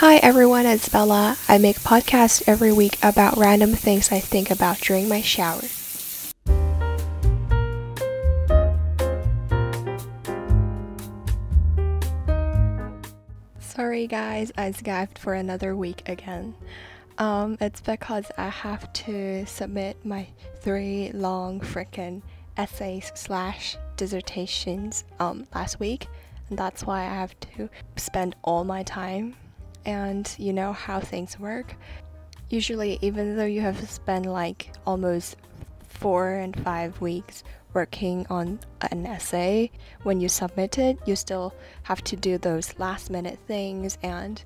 Hi everyone, it's Bella. I make podcasts every week about random things I think about during my shower. Sorry guys, I skipped for another week again. Um, it's because I have to submit my three long freaking essays slash dissertations um last week, and that's why I have to spend all my time and you know how things work. Usually, even though you have spent like almost four and five weeks working on an essay, when you submit it, you still have to do those last minute things. And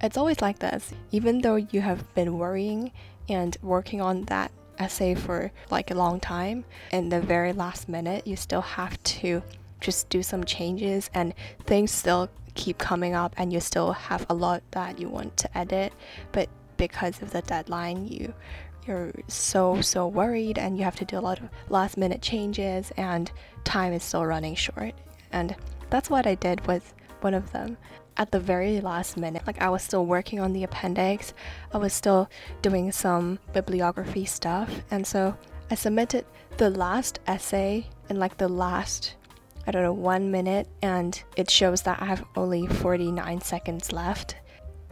it's always like this. Even though you have been worrying and working on that essay for like a long time, in the very last minute, you still have to just do some changes and things still keep coming up and you still have a lot that you want to edit, but because of the deadline, you you're so so worried and you have to do a lot of last minute changes and time is still running short. And that's what I did with one of them at the very last minute. Like I was still working on the appendix, I was still doing some bibliography stuff, and so I submitted the last essay in like the last I don't know, one minute, and it shows that I have only 49 seconds left.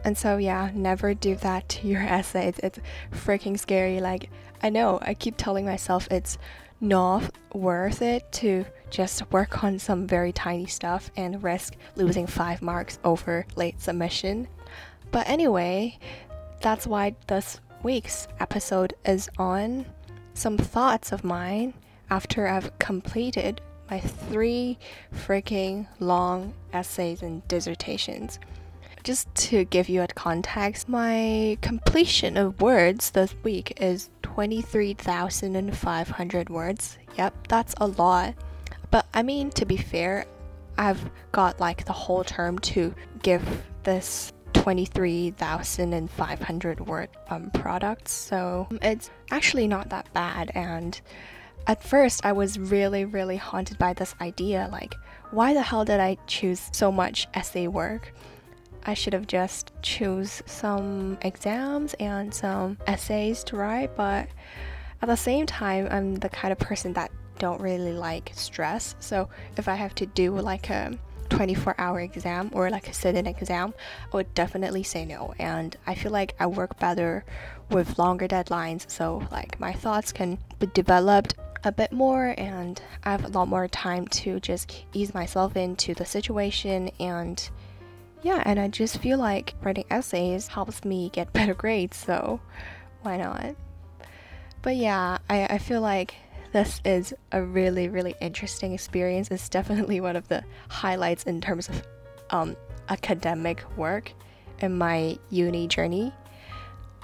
And so, yeah, never do that to your essay. It's, it's freaking scary. Like, I know, I keep telling myself it's not worth it to just work on some very tiny stuff and risk losing five marks over late submission. But anyway, that's why this week's episode is on some thoughts of mine after I've completed my three freaking long essays and dissertations. Just to give you a context, my completion of words this week is 23,500 words. Yep, that's a lot. But I mean, to be fair, I've got like the whole term to give this 23,500 word um, product, so it's actually not that bad and at first, I was really, really haunted by this idea like, why the hell did I choose so much essay work? I should have just choose some exams and some essays to write, but at the same time, I'm the kind of person that don't really like stress. So if I have to do like a 24 hour exam or like a sit-in exam, I would definitely say no. And I feel like I work better with longer deadlines, so like my thoughts can be developed a bit more and I have a lot more time to just ease myself into the situation and yeah, and I just feel like writing essays helps me get better grades, so why not? But yeah, I, I feel like this is a really, really interesting experience. It's definitely one of the highlights in terms of um, academic work in my uni journey.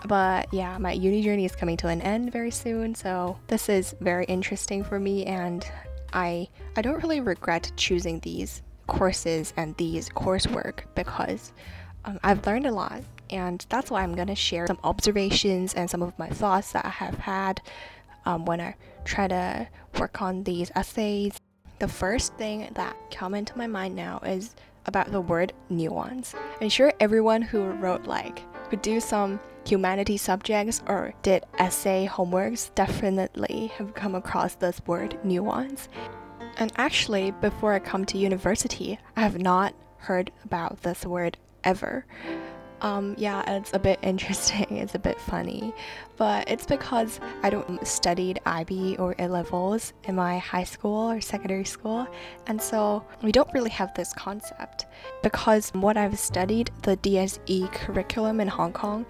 But yeah, my uni journey is coming to an end very soon, so this is very interesting for me and I I don't really regret choosing these courses and these coursework because um, I've learned a lot and that's why I'm gonna share some observations and some of my thoughts that I have had um, when I try to work on these essays. The first thing that come into my mind now is about the word nuance. I'm sure everyone who wrote like who do some humanities subjects or did essay homeworks definitely have come across this word nuance. And actually, before I come to university, I have not heard about this word ever. Um, yeah, it's a bit interesting, it's a bit funny, but it's because I don't studied IB or A levels in my high school or secondary school, and so we don't really have this concept. Because what I've studied, the DSE curriculum in Hong Kong,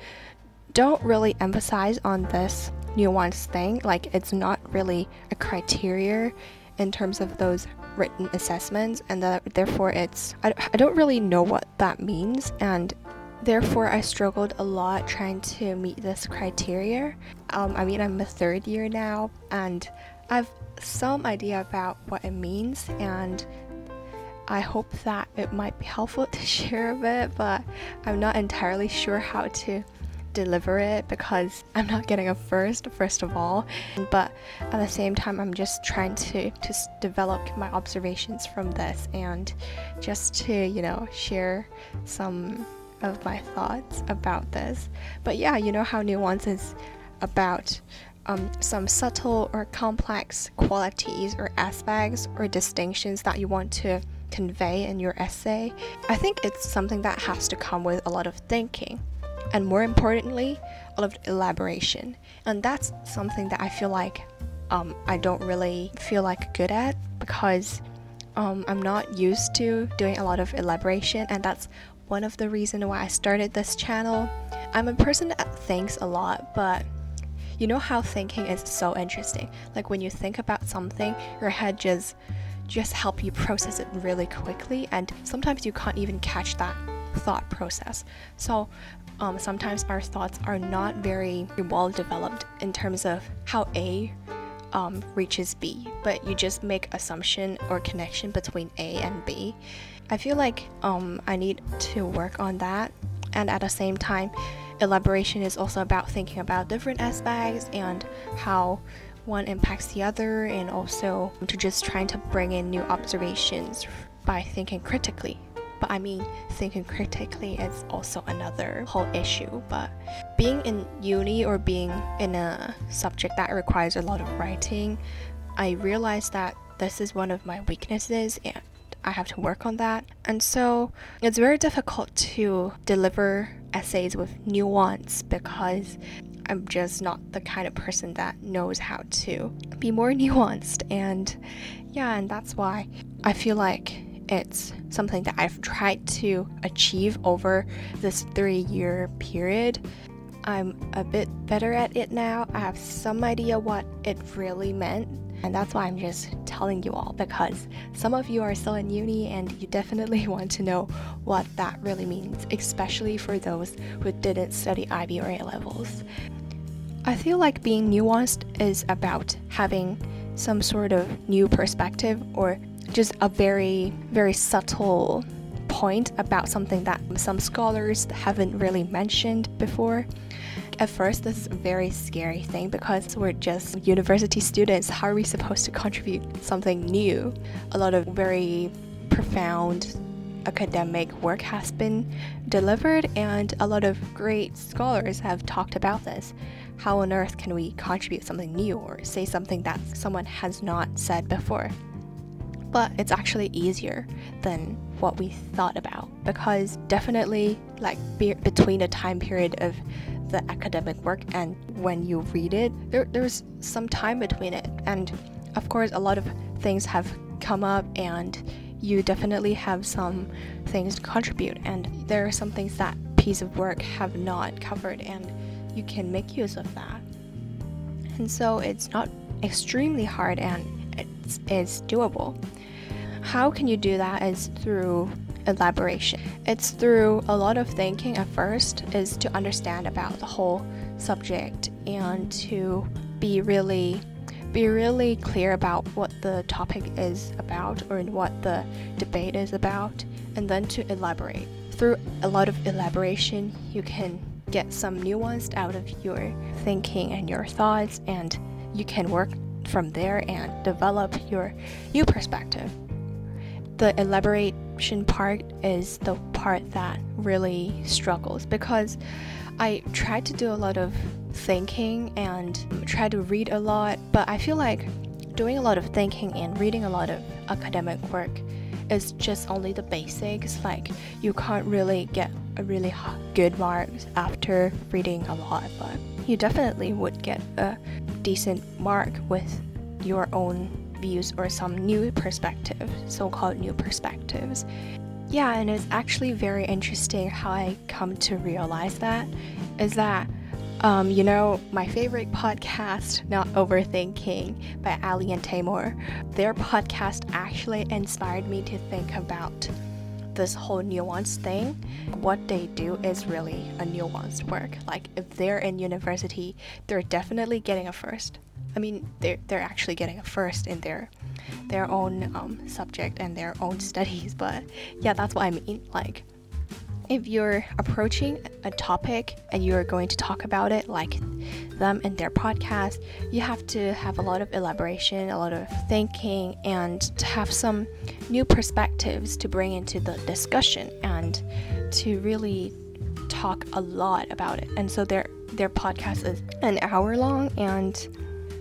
don't really emphasize on this nuanced thing. Like, it's not really a criteria in terms of those written assessments, and therefore, it's I, I don't really know what that means, and therefore, I struggled a lot trying to meet this criteria. Um, I mean, I'm a third year now, and I've some idea about what it means, and I hope that it might be helpful to share a bit, but I'm not entirely sure how to deliver it because I'm not getting a first, first of all. But at the same time, I'm just trying to just develop my observations from this and just to, you know, share some of my thoughts about this. But yeah, you know how nuance is about um, some subtle or complex qualities or aspects or distinctions that you want to convey in your essay. I think it's something that has to come with a lot of thinking and more importantly, a lot of elaboration. And that's something that I feel like um, I don't really feel like good at because um, I'm not used to doing a lot of elaboration, and that's one of the reasons why I started this channel. I'm a person that thinks a lot, but you know how thinking is so interesting. Like when you think about something, your head just just help you process it really quickly, and sometimes you can't even catch that thought process. So um, sometimes our thoughts are not very well developed in terms of how A um, reaches B, but you just make assumption or connection between A and B. I feel like um, I need to work on that, and at the same time, elaboration is also about thinking about different aspects and how one impacts the other, and also to just trying to bring in new observations by thinking critically but I mean, thinking critically is also another whole issue. But being in uni or being in a subject that requires a lot of writing, I realized that this is one of my weaknesses and I have to work on that. And so it's very difficult to deliver essays with nuance because I'm just not the kind of person that knows how to be more nuanced. And yeah, and that's why I feel like it's something that I've tried to achieve over this three year period. I'm a bit better at it now. I have some idea what it really meant. And that's why I'm just telling you all because some of you are still in uni and you definitely want to know what that really means, especially for those who didn't study IB or A levels. I feel like being nuanced is about having some sort of new perspective or just a very, very subtle point about something that some scholars haven't really mentioned before. At first, this very scary thing because we're just university students. How are we supposed to contribute something new? A lot of very profound academic work has been delivered, and a lot of great scholars have talked about this. How on earth can we contribute something new or say something that someone has not said before? but it's actually easier than what we thought about because definitely like be- between a time period of the academic work and when you read it there, there's some time between it. And of course a lot of things have come up and you definitely have some things to contribute. And there are some things that piece of work have not covered and you can make use of that. And so it's not extremely hard and it's, it's doable. How can you do that? Is through elaboration. It's through a lot of thinking at first is to understand about the whole subject and to be really be really clear about what the topic is about or in what the debate is about and then to elaborate. Through a lot of elaboration, you can get some nuance out of your thinking and your thoughts and you can work from there and develop your new perspective the elaboration part is the part that really struggles because I try to do a lot of thinking and try to read a lot, but I feel like doing a lot of thinking and reading a lot of academic work is just only the basics. Like, you can't really get a really good marks after reading a lot, but you definitely would get a decent mark with your own views or some new perspective, so called new perspectives. Yeah, and it's actually very interesting how I come to realize that is that um, you know, my favorite podcast, Not Overthinking, by Ali and Taimur, their podcast actually inspired me to think about this whole nuance thing. What they do is really a nuanced work. Like, if they're in university, they're definitely getting a first. I mean, they're they're actually getting a first in their their own um, subject and their own studies. But yeah, that's what I mean. Like, if you're approaching a topic and you're going to talk about it like them in their podcast, you have to have a lot of elaboration, a lot of thinking, and to have some new perspectives to bring into the discussion and to really talk a lot about it. And so their their podcast is an hour long and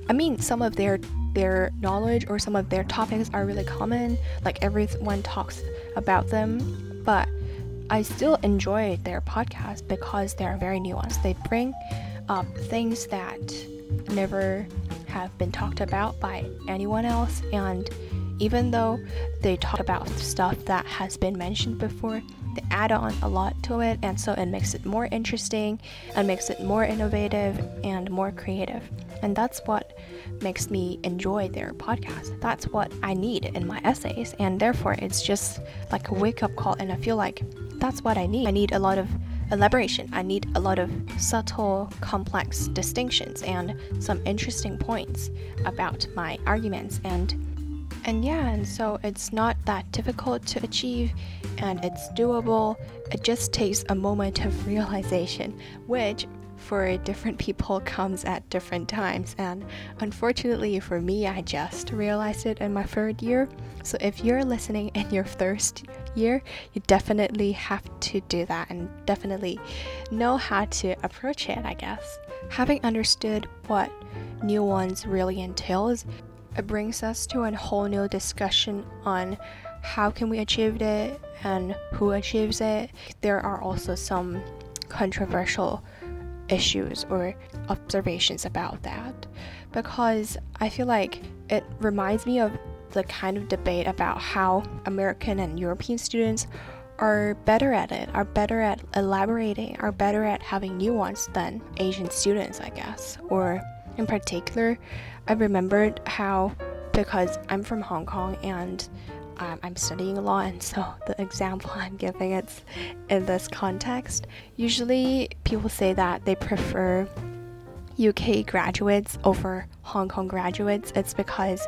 I mean some of their their knowledge or some of their topics are really common, like everyone talks about them, but I still enjoy their podcast because they're very nuanced. They bring up things that never have been talked about by anyone else, and even though they talk about stuff that has been mentioned before, they add on a lot to it, and so it makes it more interesting and makes it more innovative and more creative. And that's what makes me enjoy their podcast. That's what I need in my essays, and therefore it's just like a wake up call, and I feel like that's what I need. I need a lot of elaboration. I need a lot of subtle, complex distinctions and some interesting points about my arguments and and yeah, and so it's not that difficult to achieve and it's doable. It just takes a moment of realization, which for different people comes at different times. And unfortunately for me, I just realized it in my third year. So if you're listening in your first year, you definitely have to do that and definitely know how to approach it, I guess. Having understood what nuance really entails, it brings us to a whole new discussion on how can we achieve it and who achieves it. There are also some controversial issues or observations about that because I feel like it reminds me of the kind of debate about how American and European students are better at it, are better at elaborating, are better at having nuance than Asian students, I guess. Or in particular, I remembered how because I'm from Hong Kong and um, I'm studying law, and so the example I'm giving it's in this context. Usually, people say that they prefer UK graduates over Hong Kong graduates. It's because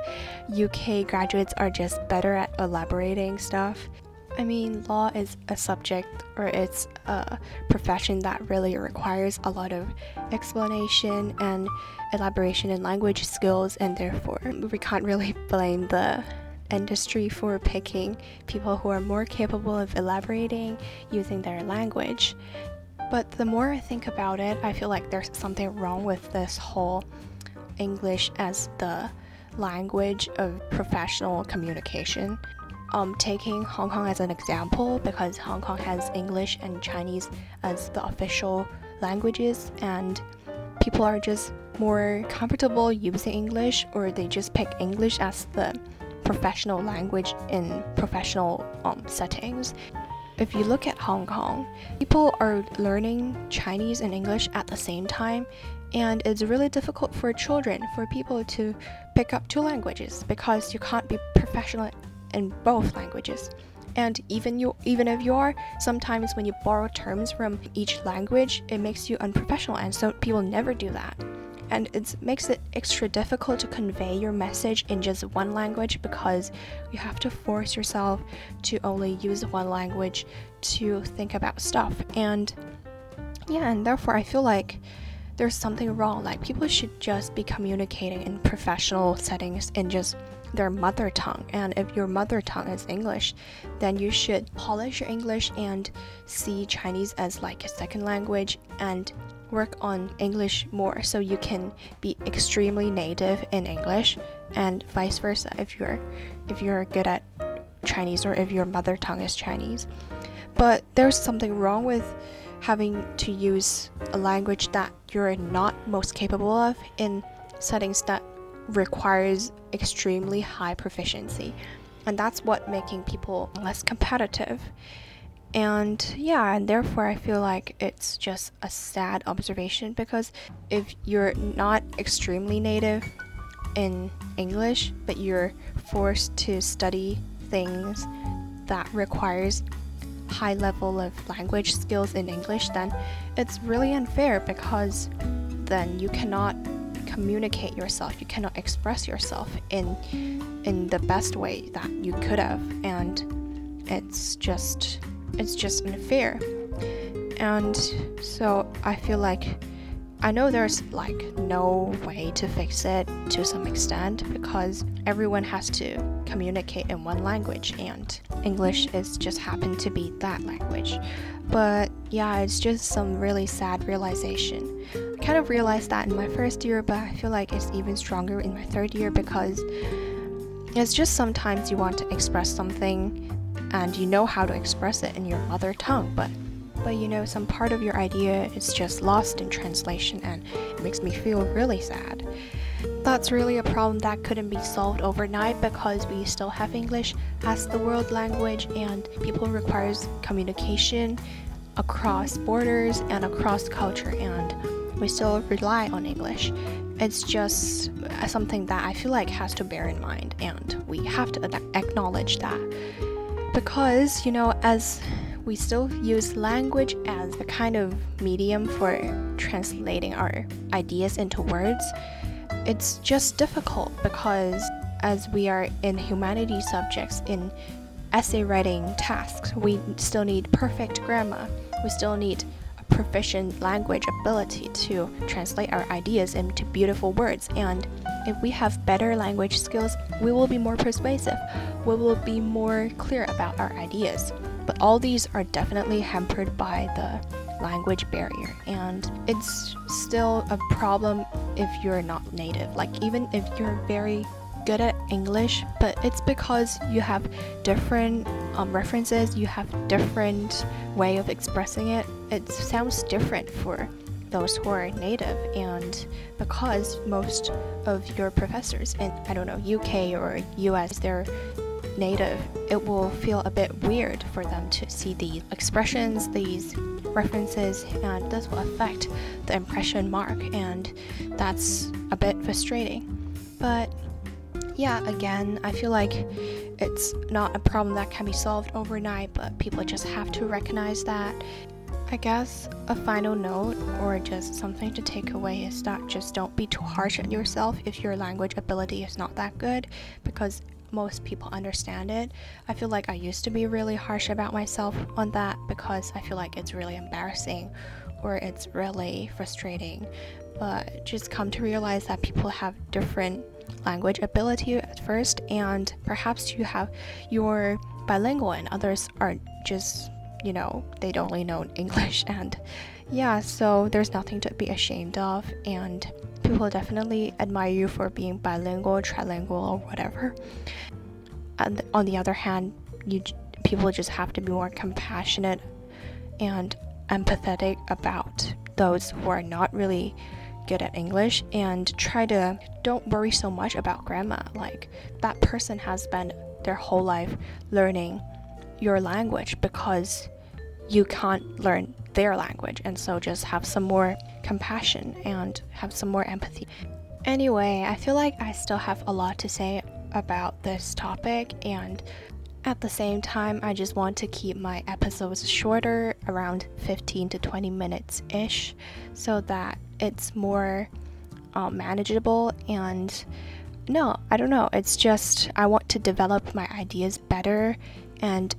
UK graduates are just better at elaborating stuff. I mean, law is a subject or it's a profession that really requires a lot of explanation and elaboration and language skills, and therefore, we can't really blame the industry for picking people who are more capable of elaborating using their language. But the more I think about it, I feel like there's something wrong with this whole English as the language of professional communication. Um, taking Hong Kong as an example, because Hong Kong has English and Chinese as the official languages, and people are just more comfortable using English, or they just pick English as the professional language in professional um, settings. If you look at Hong Kong, people are learning Chinese and English at the same time, and it's really difficult for children, for people to pick up two languages because you can't be professional in both languages. And even you even if you are, sometimes when you borrow terms from each language, it makes you unprofessional and so people never do that. And it makes it extra difficult to convey your message in just one language because you have to force yourself to only use one language to think about stuff. And yeah and therefore i feel like there's something wrong. Like people should just be communicating in professional settings in just their mother tongue and if your mother tongue is english then you should polish your english and see chinese as like a second language and work on English more so you can be extremely native in English and vice versa if you're if you're good at Chinese or if your mother tongue is Chinese. But there's something wrong with having to use a language that you're not most capable of in settings that requires extremely high proficiency. And that's what making people less competitive. And yeah, and therefore I feel like it's just a sad observation because if you're not extremely native in English, but you're forced to study things that requires high level of language skills in English, then it's really unfair because then you cannot communicate yourself, you cannot express yourself in in the best way that you could have and it's just it's just unfair. And so I feel like I know there's like no way to fix it to some extent because everyone has to communicate in one language and English is just happened to be that language. But yeah, it's just some really sad realization. I kind of realized that in my first year, but I feel like it's even stronger in my third year because it's just sometimes you want to express something and you know how to express it in your mother tongue, but but you know some part of your idea is just lost in translation and it makes me feel really sad. That's really a problem that couldn't be solved overnight because we still have English as the world language and people requires communication across borders and across culture and we still rely on English. It's just something that I feel like has to bear in mind and we have to acknowledge that because you know as we still use language as a kind of medium for translating our ideas into words. It's just difficult because as we are in humanities subjects in essay writing tasks, we still need perfect grammar. We still need a proficient language ability to translate our ideas into beautiful words. And if we have better language skills, we will be more persuasive. We will be more clear about our ideas. But all these are definitely hampered by the language barrier, and it's still a problem if you're not native. Like, even if you're very good at English, but it's because you have different um, references, you have different way of expressing it. It sounds different for those who are native, and because most of your professors in I don't know UK or US, they're native, it will feel a bit weird for them to see these expressions, these references, and this will affect the impression mark, and that's a bit frustrating. But yeah, again, I feel like it's not a problem that can be solved overnight, but people just have to recognize that. I guess a final note or just something to take away is that just don't be too harsh on yourself if your language ability is not that good because most people understand it. I feel like I used to be really harsh about myself on that because I feel like it's really embarrassing or it's really frustrating. But just come to realize that people have different language ability at first, and perhaps you have your bilingual and others are just you know they don't only know English and yeah so there's nothing to be ashamed of and people definitely admire you for being bilingual, trilingual, or whatever. And on the other hand, you people just have to be more compassionate and empathetic about those who are not really good at English and try to don't worry so much about grammar. Like that person has spent their whole life learning your language because you can't learn their language, and so just have some more compassion and have some more empathy. Anyway, I feel like I still have a lot to say about this topic, and at the same time, I just want to keep my episodes shorter, around 15 to 20 minutes ish, so that it's more um, manageable. And no, I don't know, it's just I want to develop my ideas better and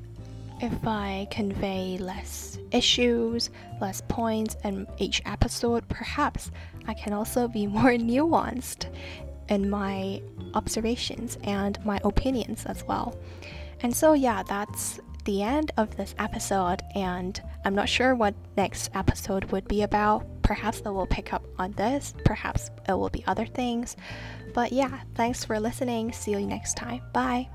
if I convey less issues, less points in each episode, perhaps I can also be more nuanced in my observations and my opinions as well. And so, yeah, that's the end of this episode, and I'm not sure what next episode would be about. Perhaps it will pick up on this, perhaps it will be other things. But yeah, thanks for listening. See you next time. Bye.